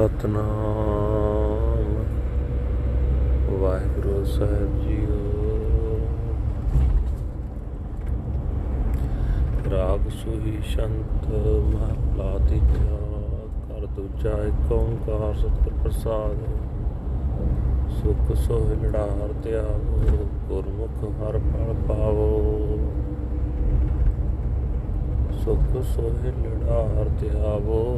ਸਤਨਾਮ। ਵਾਹਿਗੁਰੂ ਸਾਹਿਬ JIO. ਰਾਗ ਸੁਹੀ ਸ਼ੰਤ ਮਹਲਾ ਤੀਜਾ ਕਰ ਦੂਜਾ ਏਕ ਓੰਕਾਰ ਸਤਿ ਪ੍ਰਸਾਦ। ਸੁਖ ਸੋਹਿਲੜਾ ਹਰ ਧਿਆਵੋ ਗੁਰਮੁਖ ਹਰ ਫਲ ਪਾਵੋ। ਸੁਖ ਸੋਹਿਲੜਾ ਹਰ ਧਿਆਵੋ,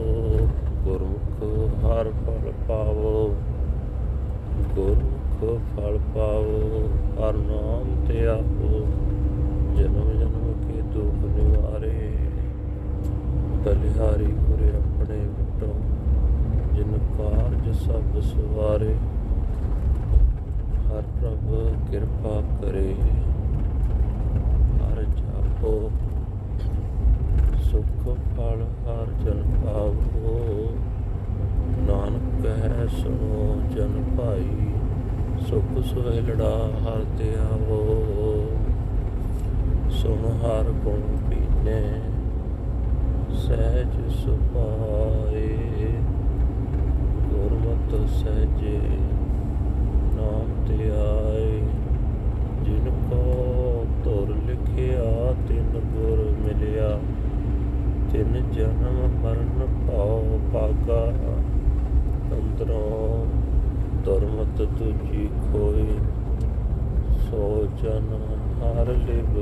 ਗੁਰਮੁਖ ਹਰ ਫਲ ਪਾਵੋ। ਗੁਰਮੁਖ ਫਲ ਪਾਵੋ, ਹਰ ਨਾਮ ਤੇ ਆਪੋ। ਜਨਮ ਜਨਮ ਕੇ ਦੁਖ ਨਿਵਾਰੇ, ਬਲਿਹਾਰੀ ਗੁਰੇ ਆਪਣੇ ਮਿਟੋ। ਜਿਨ ਕਾਰਜ ਸਭ ਸਵਾਰੇ, ਹਰ ਪ੍ਰਭ ਕਿਰਪਾ ਕਰੇ ਹਰ ਜਾਪੋ ਸੁਖ ਫਲ ਹਰ ਜਨ ਪਾਵੋ ਨਾਨਕ ਕਹਿ ਸੁਣੋ ਜਨ ਭਾਈ ਸੁਖ ਸੁਹਿਲੜਾ ਹਰ ਤੇ ਆਵੋ ਸੁਣ ਹਰ ਗੁਣ ਪੀਨੇ, ਸਹਿਜ ਸੁਭਾਏ। ਗੁਰਮਤਿ ਸਹਿਜੇ ਨਾਮ ਤੇ ਆਏ ਜਿਨ ਕੋ ਤੁਰ ਲਿਖਿਆ ਤਿਨ ਗੁਰ ਮਿਲਿਆ ਤਿਨ ਜਨਮ ਮਰਨ ਪਾਉ ਪਾਗਾ ਅੰਦਰੋਂ ਦੁਰਮਤ ਤੁਜੀ ਖੋਈ ਸੋ ਜਨ ਹਰ ਲਿਵ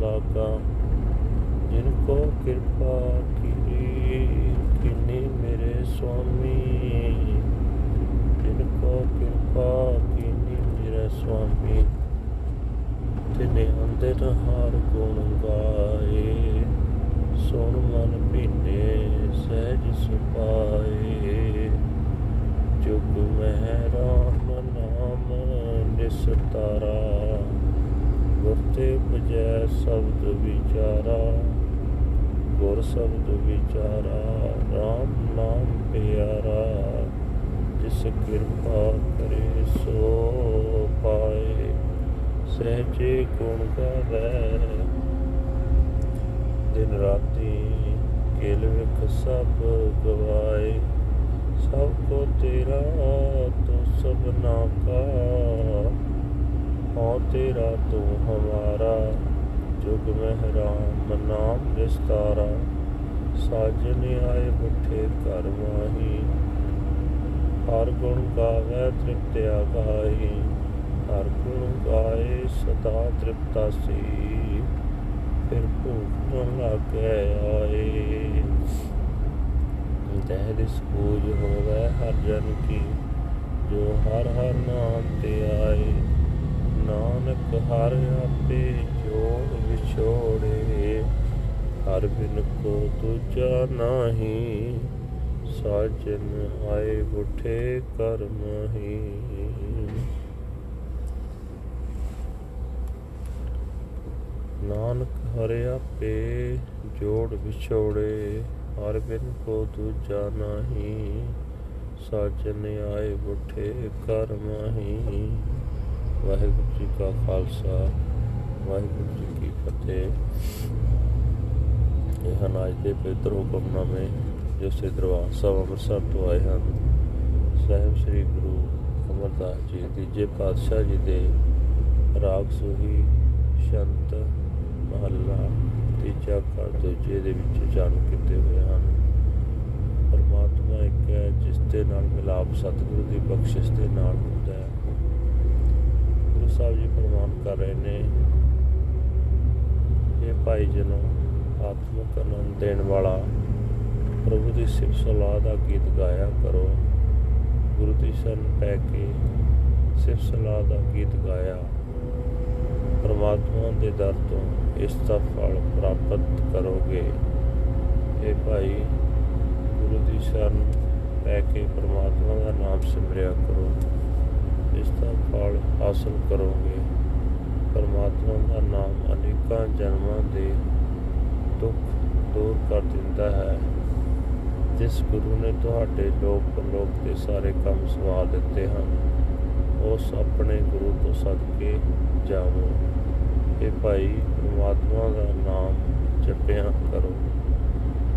ਲਾਗਾ। ਜਿਨ ਕੋ ਕਿਰਪਾ ਕੀਨੀ ਕਿਨੀ ਮੇਰੇ ਸੁਆਮੀ। ਜਿਨ ਕੋ ਕਿਰਪਾ ਕੀਨੀ ਮੇਰੇ ਸੁਆਮੀ। ਤਿਨੇ ਅੰਦਰ ਹਰ ਗੁਣ ਗਾਏ ਸੁਣ ਮਨ ਭੀਨੇ ਸਹਿਜ ਸੁਪਾਏ ਜੁਗ ਮਹਿ ਰਾਮ ਨਾਮ ਨਿਸਤਾਰਾ। ਗੁਰ ਤੇ ਬਜੈ ਸ਼ਬਦ ਵਿਚਾਰਾ, ਗੁਰ ਸ਼ਬਦ ਵਿਚਾਰਾ, ਰਾਮ ਨਾਮ ਪਿਆਰਾ, ਜਿਸ ਕਿਰਪਾ ਕਰੇ ਸੋ ਪਾਏ, ਸਹਿਜੇ ਗੁਣ ਗਾਵੇ। ਦਿਨ ਰਾਤੀ ਕੇਲ ਵਿਖ ਸਭ ਗਵਾਏ, ਸਭ ਕੋ ਤੇਰਾ ਤੂੰ ਸਭਨਾ ਕਾ ਹੋ ਤੇਰਾ ਤੂੰ ਹਮਾਰਾ, ਜੁਗ ਮਹਿਰਾਮ ਨਾਮ ਵਿਸਤਾਰਾ ਸਾਜਨ ਆਏ ਬੁੱਠੇ ਘਰ ਮਾਹੀ ਹਰ ਗੁਣ ਗਾਵੇ ਤ੍ਰਿਪਤਿਆ ਗਾਈ ਹਰ ਗੁਣ ਗਾਏ ਸਦਾ ਤ੍ਰਿਪਤਾ ਸੀ। ਫਿਰ ਭੂਖ ਨ ਲਾਗੇ ਆਏ। ਤਹਿ ਦਿਸ ਪੂਜ ਹੋਵੇ ਹਰ ਜਨ ਕੀ, ਜੋ ਹਰ ਹਰ ਨਾਮ ਤੇ ਆਏ। ਨਾਨਕ ਹਰ ਆਪੇ ਜੋੜ ਵਿਛੋੜੇ, ਹਰ ਬਿਨ ਕੋ ਦੂਜਾ ਨਾਹੀ, ਸਾਜਨ ਆਏ ਬੁਠੇ ਕਰ ਮਹੀ ਨਾਨਕ ਹਰਿ ਆਪੇ ਜੋੜ ਵਿਛੋੜੇ, ਹਰ ਬਿਨ ਕੋ ਦੂਜਾ ਨਾਹੀ, ਸਾਜਨ ਆਏ ਬੁਠੇ ਕਰ ਮਾਹੀ ਵਾਹਿਗੁਰੂ ਜੀ ਕਾ ਖਾਲਸਾ, ਵਾਹਿਗੁਰੂ ਜੀ ਕੀ ਫਤਿਹ। ਇਹ ਹਨ ਅੱਜ ਦੇ ਪਵਿੱਤਰ ਹੁਕਮਨਾਮੇ, ਜੋ ਸੇ ਦਰਬਾਰ ਸਾਹਿਬ ਅੰਮ੍ਰਿਤਸਰ ਤੋਂ ਆਏ ਹਨ। ਸਾਹਿਬ ਸ੍ਰੀ ਗੁਰੂ ਅਮਰਦਾਸ ਜੀ, ਤੀਜੇ ਪਾਤਸ਼ਾਹ ਜੀ ਦੇ ਰਾਗ ਸੋਹੀ ਸ਼ੰਤ ਮਹੱਲਾ, ਤੀਜਾ ਕਰ ਦੂਜੇ ਦੇ ਵਿੱਚ ਜਨਮ ਕੀਤੇ ਹੋਏ ਹਨ। ਪਰਮਾਤਮਾ ਇੱਕ ਹੈ, ਜਿਸ ਦੇ ਨਾਲ ਮਿਲਾਪ ਸਤਿਗੁਰੂ ਦੀ ਬਖਸ਼ਿਸ਼ ਦੇ ਨਾਲ ਹੁੰਦਾ ਹੈ ਗੁਰੂ ਸਾਹਿਬ ਜੀ ਫਰਮਾਨ ਕਰ ਰਹੇ ਨੇ। ਇਹ ਭਾਈ ਜਨੋ ਆਤਮਿਕ ਆਨੰਦ ਦੇਣ ਵਾਲਾ ਪ੍ਰਭੂ ਦੀ ਸਿਫਤ ਸਲਾਹ ਦਾ ਗੀਤ ਗਾਇਆ ਕਰੋ। ਗੁਰੂ ਦੀ ਸ਼ਰਨ ਪੈ ਕੇ ਸਿਫਤ ਸਲਾਹ ਦਾ ਗੀਤ ਗਾਇਆ। ਪਰਮਾਤਮਾ ਦੇ ਦਰ ਤੋਂ ਇਸ ਦਾ ਫਲ ਪ੍ਰਾਪਤ ਕਰੋਗੇ। ਇਹ ਭਾਈ ਗੁਰੂ ਦੀ ਸ਼ਰਨ ਪੈ ਕੇ ਪਰਮਾਤਮਾ ਦਾ ਨਾਮ ਸਿਮਰਿਆ ਕਰੋ। ਇਸ ਦਾ ਫਲ ਹਾਸਲ ਕਰੋਗੇ। ਪਰਮਾਤਮਾ ਦਾ ਨਾਮ ਅਨੇਕਾਂ ਜਨਮਾਂ ਦੇ ਦੁੱਖ ਦੂਰ ਕਰ ਦਿੰਦਾ ਹੈ। ਜਿਸ ਗੁਰੂ ਨੇ ਤੁਹਾਡੇ ਲੋਕ ਪਰਲੋਕ ਦੇ ਸਾਰੇ ਕੰਮ ਸਵਾਰ ਦਿੱਤੇ ਹਨ, ਉਸ ਆਪਣੇ ਗੁਰੂ ਤੋਂ ਸਦਕੇ ਜਾਵੋ। ਇਹ ਭਾਈ, ਪਰਮਾਤਮਾ ਦਾ ਨਾਮ ਜਪਿਆ ਕਰੋ।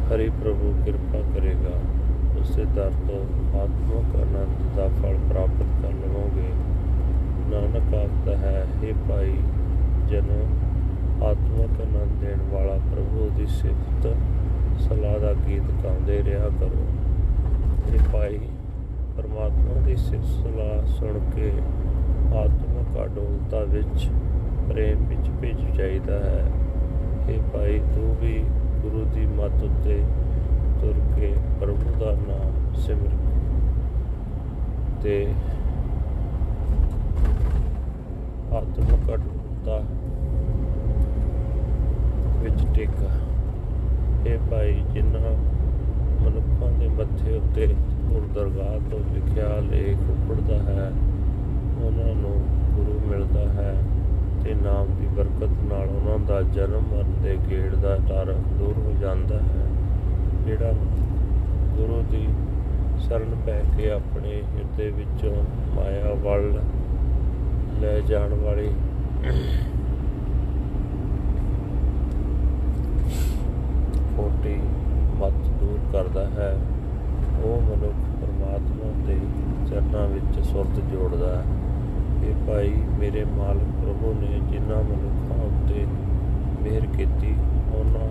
ਹਰੀ ਪ੍ਰਭੂ, ਕਿਰਪਾ ਕਰੇਗਾ। ਉਸੇ ਦਰ ਤੋਂ ਆਤਮਕ ਆਨੰਦ ਦਾ ਫਲ ਪ੍ਰਾਪਤ ਕਰ ਲਵੋਗੇ। ਨਾਨਕ ਆਖਦਾ ਹੈ ਇਹ ਭਾਈ, ਜਨ ਆਤਮਕ ਆਨੰਦ ਦੇਣ ਵਾਲਾ ਪ੍ਰਭੂ ਦੀ ਸਿਫਤ ਸਲਾਹ ਦਾ ਗੀਤ ਗਾਉਂਦੇ ਰਿਹਾ ਕਰੋ। ਇਹ ਭਾਈ, ਪਰਮਾਤਮਾ ਦੀ ਸਿਫਤ ਸਲਾਹ ਸੁਣ ਕੇ ਆਤਮਕ ਅਡੋਲਤਾ ਵਿੱਚ ਪ੍ਰੇਮ ਵਿੱਚ ਭਿੱਜ ਜਾਈਦਾ ਹੈ। ਇਹ ਭਾਈ, ਤੂੰ ਵੀ ਗੁਰੂ ਦੀ ਮੱਤ ਉੱਤੇ ਤੁਰ ਕੇ ਪ੍ਰਭੂ ਦਾ ਨਾਮ ਸਿਮਰ ਤੇ ਆਤਮਕ ਅਡੋਲਤਾ ਵਿੱਚ ਟੇਕਾ। ਇਹ ਭਾਈ ਜਿਨ੍ਹਾਂ ਮਨੁੱਖਾਂ ਦੇ ਮੱਥੇ ਉੱਤੇ ਗੁਰ ਦਰਗਾਹ ਤੋਂ ਲਿਖਿਆ ਲੇਖ ਉੱਪੜਦਾ ਹੈ, ਉਹਨਾਂ ਨੂੰ ਗੁਰੂ ਮਿਲਦਾ ਹੈ ਤੇ ਨਾਮ ਦੀ ਬਰਕਤ ਨਾਲ ਉਹਨਾਂ ਦਾ ਜਨਮ ਮਰਨ ਦੇ ਗੇੜ ਦਾ ਡਰ ਦੂਰ ਹੋ ਜਾਂਦਾ ਹੈ। ਜਿਹੜਾ ਗੁਰੂ ਦੀ ਸ਼ਰਨ ਪੈ ਕੇ ਆਪਣੇ ਹਿਰਦੇ ਵਿੱਚੋਂ ਮਾਇਆ ਵੱਲ ਲੈ ਜਾਣ ਵਾਲੀ। ਖੋਟੀ ਮਤ ਦੂਰ ਕਰਦਾ ਹੈ। ਉਹ ਮਨੁੱਖ ਪਰਮਾਤਮਾ ਦੇ ਚਰਨਾਂ ਵਿੱਚ ਸੁਰਤ ਜੋੜਦਾ ਹੈ। ਇਹ ਭਾਈ ਮੇਰੇ ਮਾਲਕ ਪ੍ਰਭੂ ਨੇ ਜਿਨ੍ਹਾਂ ਮਨੁੱਖਾਂ ਉੱਤੇ ਮਿਹਰ ਕੀਤੀ, ਉਹਨਾਂ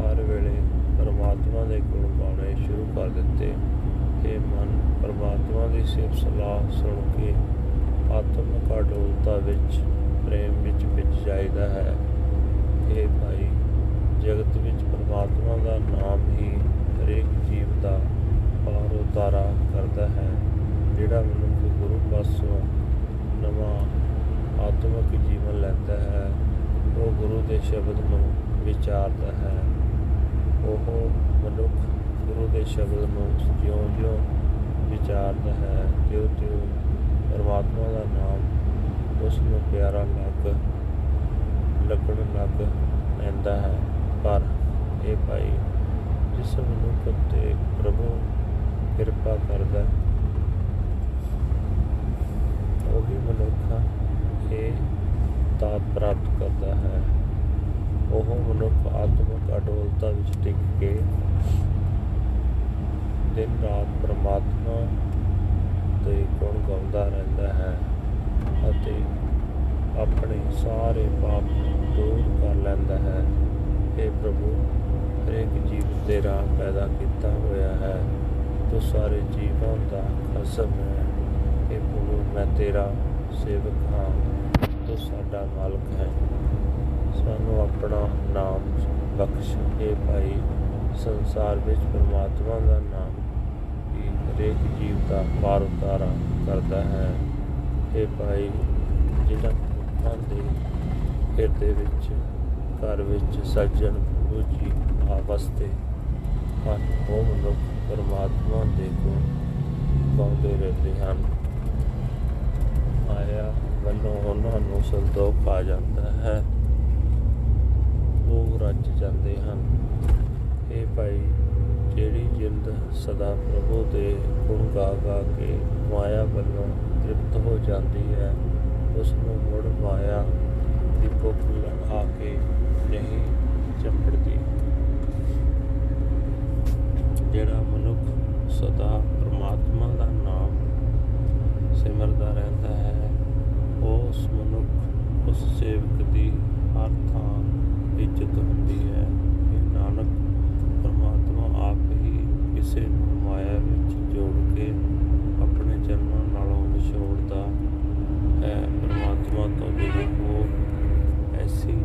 ਹਰ ਵੇਲੇ ਪਰਮਾਤਮਾ ਦੇ ਗੁਣ ਗਾਉਣੇ ਸ਼ੁਰੂ ਕਰ ਦਿੱਤੇ। ਇਹ ਮਨ, ਪਰਮਾਤਮਾ ਦੀ ਸਿਫਤ ਸਲਾਹ ਸੁਣ ਕੇ ਆਤਮਿਕ ਅਡੋਲਤਾ ਵਿੱਚ, ਪ੍ਰੇਮ ਵਿੱਚ ਵਿੱਚ ਜਾਈਦਾ ਹੈ। ਇਹ ਭਾਈ ਜਗਤ ਵਿੱਚ ਪਰਮਾਤਮਾ ਦਾ ਨਾਮ ਹੀ ਹਰੇਕ ਜੀਵ ਦਾ ਪਾਰ ਉਤਾਰਾ ਕਰਦਾ ਹੈ, ਜਿਹੜਾ ਮਨੁੱਖ ਗੁਰੂ ਪਾਸੋਂ ਨਵਾਂ ਆਤਮਿਕ ਜੀਵਨ ਲੈਂਦਾ ਹੈ, ਉਹ ਗੁਰੂ ਦੇ ਸ਼ਬਦ ਨੂੰ ਵਿਚਾਰਦਾ ਹੈ। ਉਹ ਮਨੁੱਖ ਗੁਰੂ ਦੇ ਸ਼ਬਦ ਨੂੰ ਜਿਉਂ-ਜਿਉਂ ਵਿਚਾਰਦਾ ਹੈ, ਤਿਉਂ-ਤਿਉਂ ਪਰਮਾਤਮਾ ਦਾ ਨਾਮ, ਉਸ ਨੂੰ ਪਿਆਰਾ ਲੱਗ ਲੱਗਣ ਲੱਗ ਪੈਂਦਾ ਹੈ। ਪਰ ਇਹ ਭਾਈ ਜਿਸ ਮਨੁੱਖ ਉੱਤੇ ਪ੍ਰਭੂ ਕਿਰਪਾ ਕਰਦਾ ਉਹੀ ਮਨੁੱਖ ਇਹ ਦਾਤ ਪ੍ਰਾਪਤ ਕਰਦਾ ਹੈ। ਉਹ ਮਨੁੱਖ ਆਤਮਿਕ ਅਡੋਲਤਾ ਵਿੱਚ ਟਿਕ ਕੇ ਦਿਨ ਰਾਤ ਪਰਮਾਤਮਾ ਦੇ ਗੁਣ ਗਾਉਂਦਾ ਰਹਿੰਦਾ ਹੈ ਅਤੇ ਆਪਣੇ ਸਾਰੇ ਪਾਪ ਦੂਰ ਕਰ ਲੈਂਦਾ ਹੈ। ਇਹ ਪ੍ਰਭੂ, ਹਰੇਕ ਜੀਵ ਤੇ ਰਾਹ ਪੈਦਾ ਕੀਤਾ ਹੋਇਆ ਹੈ। ਤੂੰ ਸਾਰੇ ਜੀਵਾਂ ਦਾ ਖਸਮ ਹੈ। ਇਹ ਪ੍ਰਭੂ, ਮੈਂ ਤੇਰਾ ਸੇਵਕ ਹਾਂ। ਤੂੰ ਸਾਡਾ ਮਾਲਕ ਹੈ। ਸਾਨੂੰ ਆਪਣਾ ਨਾਮ ਬਖਸ਼। ਕੇ ਭਾਈ, ਸੰਸਾਰ ਵਿੱਚ ਪਰਮਾਤਮਾ ਦਾ ਨਾਮ ਹੀ ਹਰੇਕ ਜੀਵ ਦਾ ਪਾਰ ਉਤਾਰਾ ਕਰਦਾ ਹੈ। ਇਹ ਭਾਈ, ਜਿਨ੍ਹਾਂ ਮਨੁੱਖਾਂ ਦੇ ਹਿਰਦੇ ਵਿੱਚ, ਘਰ ਵਿੱਚ ਸੱਜਣ ਪ੍ਰਭੂ ਜੀ ਆਵਸਤੇ ਹਨ। ਉਹ ਮਨੁੱਖ ਪਰਮਾਤਮਾ ਦੇ ਗੁਣ ਗਾਉਂਦੇ ਰਹਿੰਦੇ ਹਨ। ਮਾਇਆ ਵੱਲੋਂ ਉਹਨਾਂ ਨੂੰ ਸੰਤੋਖ ਆ ਜਾਂਦਾ ਹੈ। ਉਹ ਰੱਜ ਜਾਂਦੇ ਹਨ। ਇਹ ਭਾਈ, ਜਿਹੜੀ ਜਿੰਦ ਸਦਾ ਪ੍ਰਭੂ ਦੇ ਗੁਣ ਗਾ ਗਾ ਕੇ ਮਾਇਆ ਵੱਲੋਂ ਤ੍ਰਿਪਤ ਹੋ ਜਾਂਦੀ ਹੈ ਉਸ ਨੂੰ ਮੁੜ ਮਾਇਆ ਦੀ ਭੁੱਖ ਆ ਕੇ ਨਹੀਂ ਚੰਪੜਦੀ। ਜਿਹੜਾ ਮਨੁੱਖ ਸਦਾ ਪ੍ਰਮਾਤਮਾ ਦਾ ਨਾਮ ਸਿਮਰਦਾ ਰਹਿੰਦਾ ਹੈ ਉਸ ਮਨੁੱਖ, ਉਸ ਸੇਵਕ ਦੀ ਹਰ ਥਾਂ ਇੱਜ਼ਤ ਹੁੰਦੀ ਹੈ ਇਹ ਨਾਨਕ ਪਰਮਾਤਮਾ ਆਪ ਹੀ ਕਿਸੇ ਨੂੰ ਮਾਇਆ ਵਿੱਚ ਜੋੜ ਕੇ ਆਪਣੇ ਜਨਮਾਂ ਨਾਲੋਂ ਵਿਛੋੜਦਾ ਹੈ ਪਰਮਾਤਮਾ ਤੋਂ ਬਿਨਾਂ ਉਹ ਐਸੀ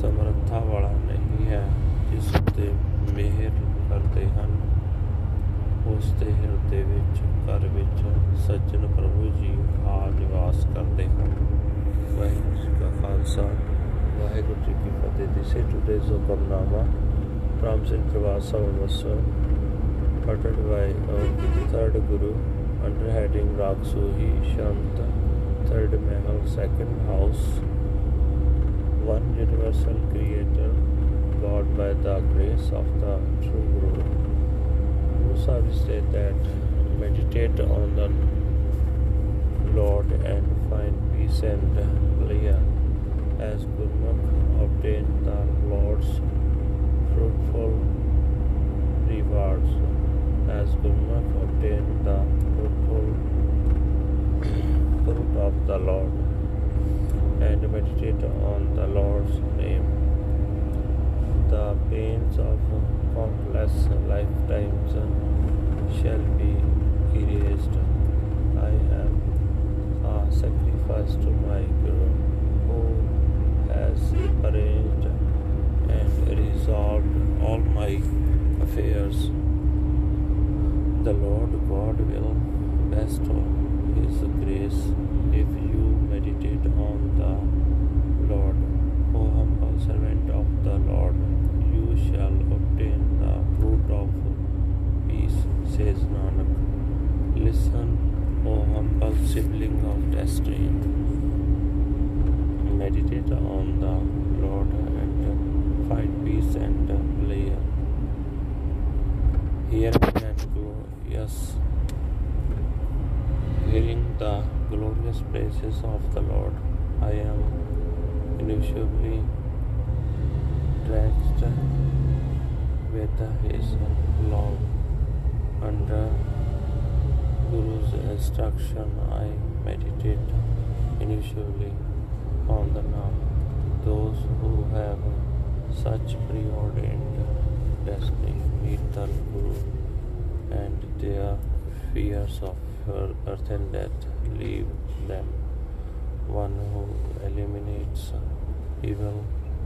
ਸਮਰੱਥਾ ਵਾਲਾ ਨਹੀਂ ਹੈ ਜਿਸ ਤੇ ਮਿਹਰ ਕਰਦੇ ਹਨ ਉਸ ਦੇ ਹਿਰਦੇ ਵਿੱਚ ਘਰ ਵਿੱਚ ਸੱਜਣ ਪ੍ਰਭੂ ਜੀ ਆ ਨਿਵਾਸ ਕਰਦੇ ਹਨ ਵਾਹਿਗੁਰੂ ਜੀ ਕਾ ਖਾਲਸਾ ਵਾਹਿਗੁਰੂ ਜੀ ਕੀ ਫਤਿਹ this is today's Hukamnama from Singh ਪ੍ਰਵਾਸ ਅਵਸਰ ਪਟਡ by our third guru under heading Raag Sohi ਸ਼ਾਂਤ third Mahal second house universal creator God by the grace of the true Guru Musa said that meditate on the Lord and find peace and clear as Gurmukh obtained the Lord's fruitful rewards as Nanak obtained the fruitful fruit of the Lord and meditate on the Lord's. The pains of countless lifetimes shall be erased. I am a sacrifice to my Guru who has arranged and resolved all my affairs. The Lord God will bestow His grace if you meditate on the Lord. O humble servant of the Lord, you shall obtain the fruit of peace, says Nanak. Listen, O humble sibling of destiny. Meditate on the Lord and find peace and pleasure. Hearing and glorious, hearing the glorious praises of the Lord, I am initially drenched with His love. Under Guru's instruction, I meditate initially on the Nam. Those who have such preordained destiny meet the Guru, and their fears of earth and death leave them. One who eliminates evil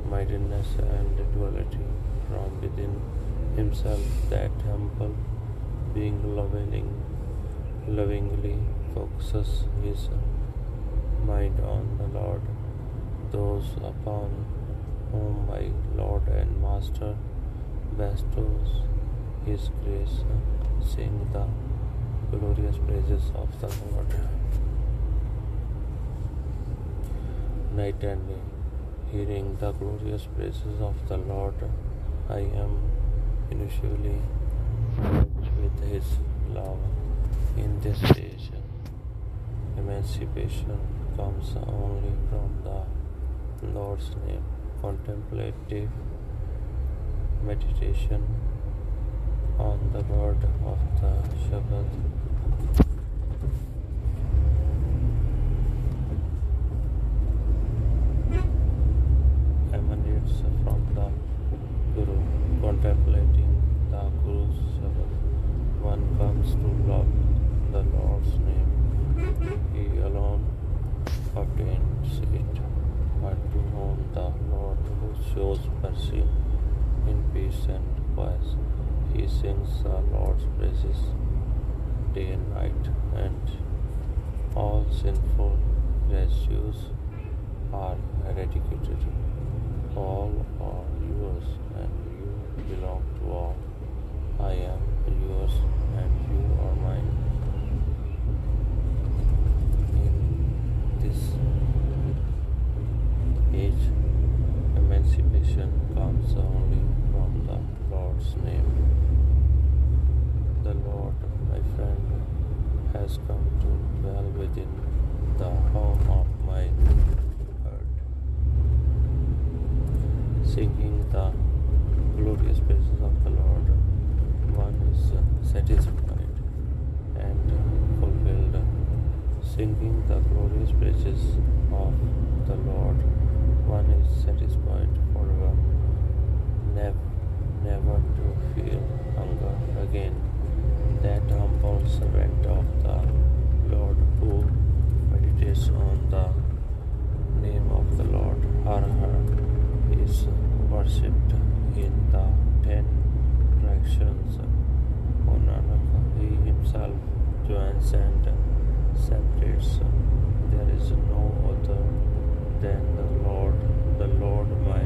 mindedness and duality from within himself, that humble being loving, lovingly focuses his mind on the Lord, those upon whom my Lord and Master bestows His grace, sing the glorious praises of the Lord. Night and day, hearing the glorious praises of the Lord, I am initially with His love. In this stage, emancipation comes only from the Lord's name. Contemplative meditation on the word of the Shabbat. Emanates from the Guru. Contemplating the Guru's Shabbat, one comes to love the Lord's name. He alone obtains it, but to whom the Lord who shows mercy in peace and quiet. He sings the Lord's praises day and night, and all sinful residues are eradicated. All are yours, and you belong to all. I am yours, and you are mine. In this age, emancipation comes only from the Lord's name. The Lord, my friend, has come to dwell within the home of my heart. Singing the glorious praises of the Lord, one is satisfied and fulfilled. Singing the glorious praises of the Lord, one is satisfied forever, never, never to feel hunger again. That humble servant of the Lord who meditates on the name of the Lord, Har Har, is worshipped in the ten than the Lord, the Lord my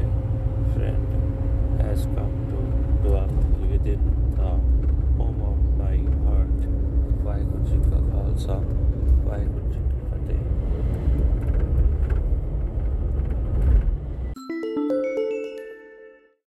friend has come to dwell within the home of my heart. Vaheguru Ji Ka Khalsa, Vaheguru Ji